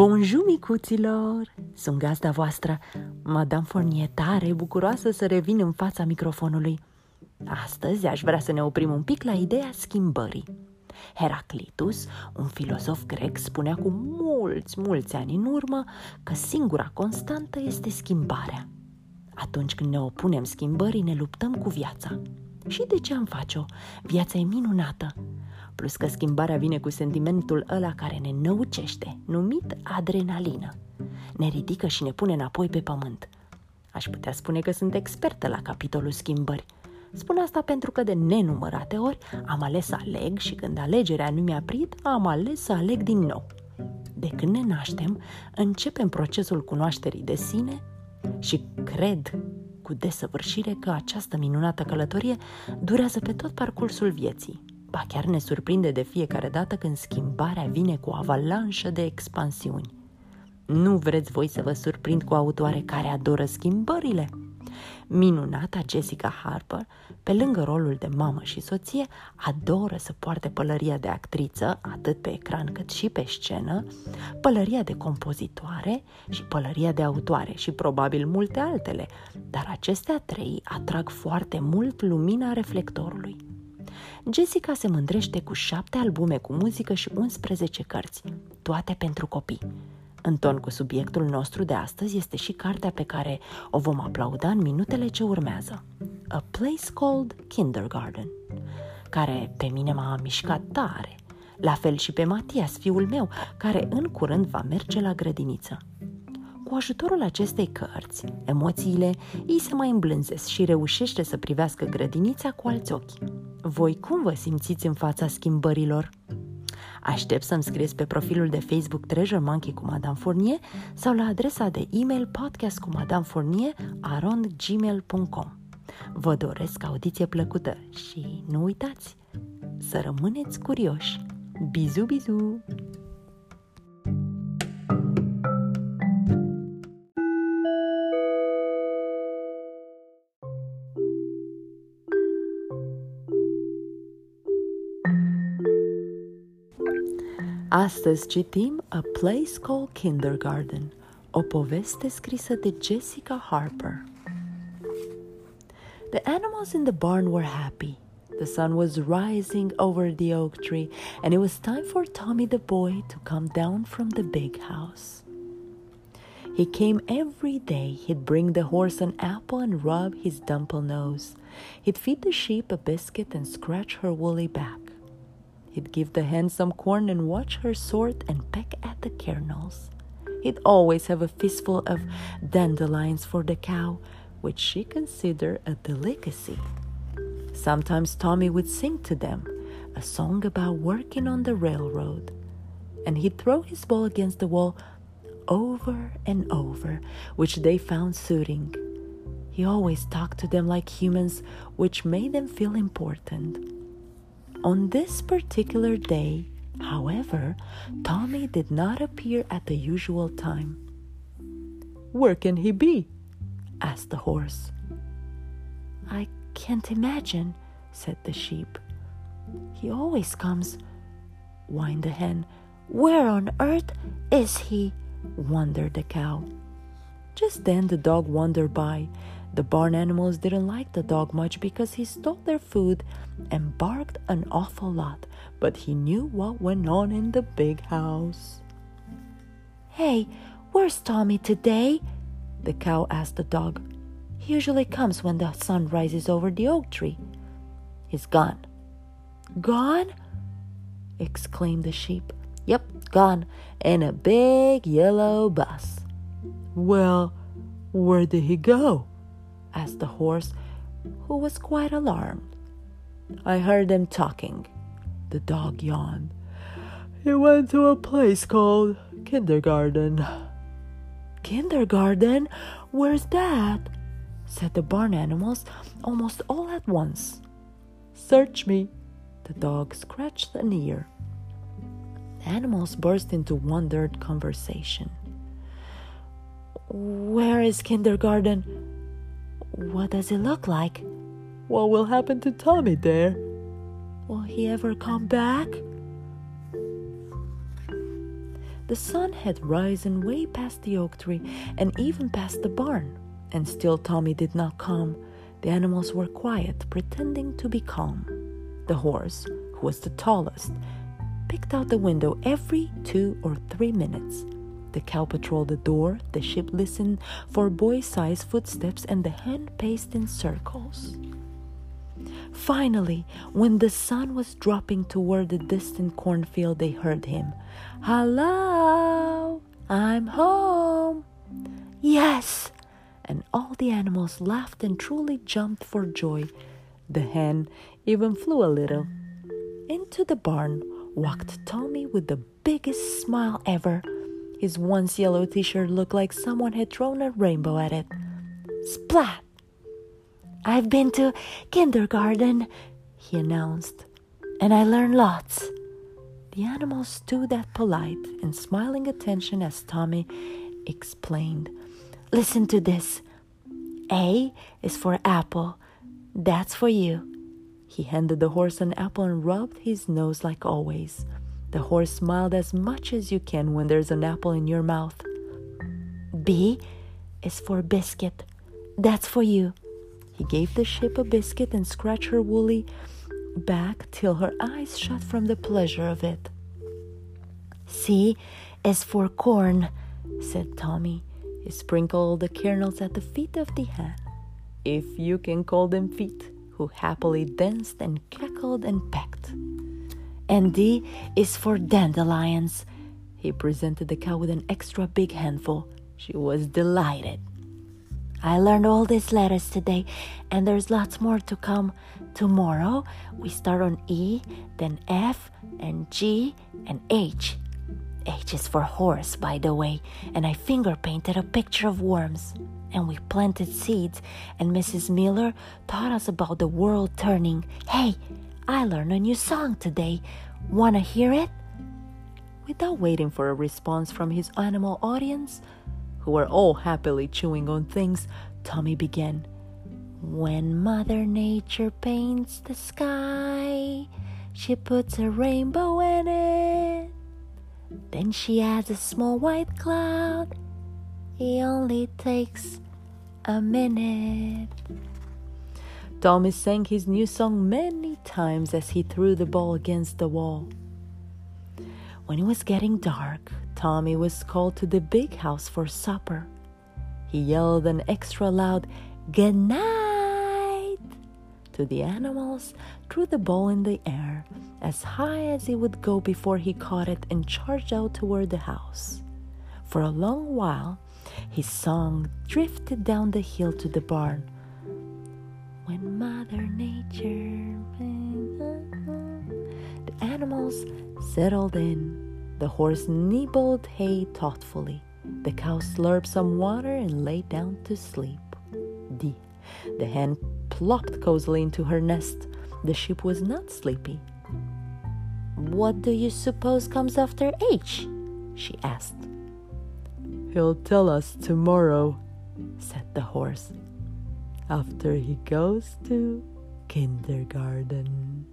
Bonjour, micuților! Sunt gazda voastră, Madame Fournier, tare bucuroasă să revin în fața microfonului. Astăzi aș vrea să ne oprim un pic la ideea schimbării. Heraclitus, un filozof grec, spunea cu mulți, mulți ani în urmă că singura constantă este schimbarea. Atunci când ne opunem schimbării, ne luptăm cu viața. Și de ce am face-o? Viața e minunată. Plus că schimbarea vine cu sentimentul ăla care ne năucește, numit adrenalină. Ne ridică și ne pune înapoi pe pământ. Aș putea spune că sunt expertă la capitolul schimbări. Spun asta pentru că de nenumărate ori am ales să aleg și când alegerea nu mi-a prit, am ales să aleg din nou. De când ne naștem, începem procesul cunoașterii de sine și cred cu desăvârșire că această minunată călătorie durează pe tot parcursul vieții. Ba chiar ne surprinde de fiecare dată când schimbarea vine cu o avalanșă de expansiuni. Nu vreți voi să vă surprind cu autoare care adoră schimbările? Minunata Jessica Harper, pe lângă rolul de mamă și soție, adoră să poarte pălăria de actriță, atât pe ecran cât și pe scenă, pălăria de compozitoare și pălăria de autoare și probabil multe altele, dar acestea trei atrag foarte mult lumina reflectorului. Jessica se mândrește cu șapte albume cu muzică și 11 cărți, toate pentru copii. În ton cu subiectul nostru de astăzi este și cartea pe care o vom aplauda în minutele ce urmează. A Place Called Kindergarten, care pe mine m-a mișcat tare. La fel și pe Matias, fiul meu, care în curând va merge la grădiniță. Cu ajutorul acestei cărți, emoțiile îi se mai îmblânzesc și reușește să privească grădinița cu alți ochi. Voi cum vă simțiți în fața schimbărilor? Aștept să-mi scrieți pe profilul de Facebook Treasure Monkey cu Madame Fournier sau la adresa de e-mail podcast cu Madame Fournier arondgmail.com. Vă doresc audiție plăcută și nu uitați să rămâneți curioși. Bizu, bizu! Astăzi citim A Place Called Kindergarten, o poveste scrisă de Jessica Harper. The animals in the barn were happy. The sun was rising over the oak tree, and it was time for Tommy the boy to come down from the big house. He came every day. He'd bring the horse an apple and rub his dumple nose. He'd feed the sheep a biscuit and scratch her woolly back. He'd give the hen some corn and watch her sort and peck at the kernels. He'd always have a fistful of dandelions for the cow, which she considered a delicacy. Sometimes Tommy would sing to them a song about working on the railroad, and he'd throw his ball against the wall over and over, which they found soothing. He always talked to them like humans, which made them feel important. On this particular day, however, Tommy did not appear at the usual time. Where can he be? asked the horse. I can't imagine, said the sheep. He always comes, whined the hen. Where on earth is he? wondered the cow. Just then the dog wandered by the barn animals didn't like the dog much because he stole their food and barked an awful lot, but he knew what went on in the big house. Hey, where's Tommy today? The cow asked the dog. He usually comes when the sun rises over the oak tree. He's gone. Gone? exclaimed the sheep. Yep, gone, in a big yellow bus. Well, where did he go? Asked the horse, who was quite alarmed. I heard them talking. The dog yawned. He went to a place called Kindergarten. Kindergarten? Where's that? said the barn animals almost all at once. Search me. The dog scratched an ear. The animals burst into wondered conversation. Where is kindergarten? What does it look like? What will happen to Tommy there? Will he ever come back? The sun had risen way past the oak tree and even past the barn, and still Tommy did not come. The animals were quiet, pretending to be calm. The horse, who was the tallest, picked out the window every two or three minutes. The cow patrolled the door, the sheep listened for boy sized footsteps, and the hen paced in circles. Finally, when the sun was dropping toward the distant cornfield, they heard him. Hello, I'm home. Yes, and all the animals laughed and truly jumped for joy. The hen even flew a little. Into the barn walked Tommy with the biggest smile ever. His once yellow t shirt looked like someone had thrown a rainbow at it. Splat! I've been to kindergarten, he announced, and I learned lots. The animals stood at polite and smiling attention as Tommy explained. Listen to this. A is for apple. That's for you. He handed the horse an apple and rubbed his nose like always. The horse smiled as much as you can when there's an apple in your mouth. B is for biscuit. That's for you. He gave the sheep a biscuit and scratched her woolly back till her eyes shut from the pleasure of it. C is for corn, said Tommy. He sprinkled the kernels at the feet of the hen, if you can call them feet who happily danced and cackled and pecked. And D is for dandelions. He presented the cow with an extra big handful. She was delighted. I learned all these letters today, and there's lots more to come. Tomorrow, we start on E, then F, and G, and H. H is for horse, by the way, and I finger painted a picture of worms and we planted seeds, and Mrs. Miller taught us about the world turning. Hey, I learned a new song today. Wanna hear it? Without waiting for a response from his animal audience, who were all happily chewing on things, Tommy began. When Mother Nature paints the sky, she puts a rainbow in it. Then she adds a small white cloud it only takes a minute. Tommy sang his new song many times as he threw the ball against the wall. When it was getting dark, Tommy was called to the big house for supper. He yelled an extra loud good night to the animals, threw the ball in the air as high as it would go before he caught it and charged out toward the house. For a long while, his song drifted down the hill to the barn. When Mother Nature. The animals settled in. The horse nibbled hay thoughtfully. The cow slurped some water and lay down to sleep. The, the hen plopped cozily into her nest. The sheep was not sleepy. What do you suppose comes after H? she asked. He'll tell us tomorrow, said the horse, after he goes to kindergarten.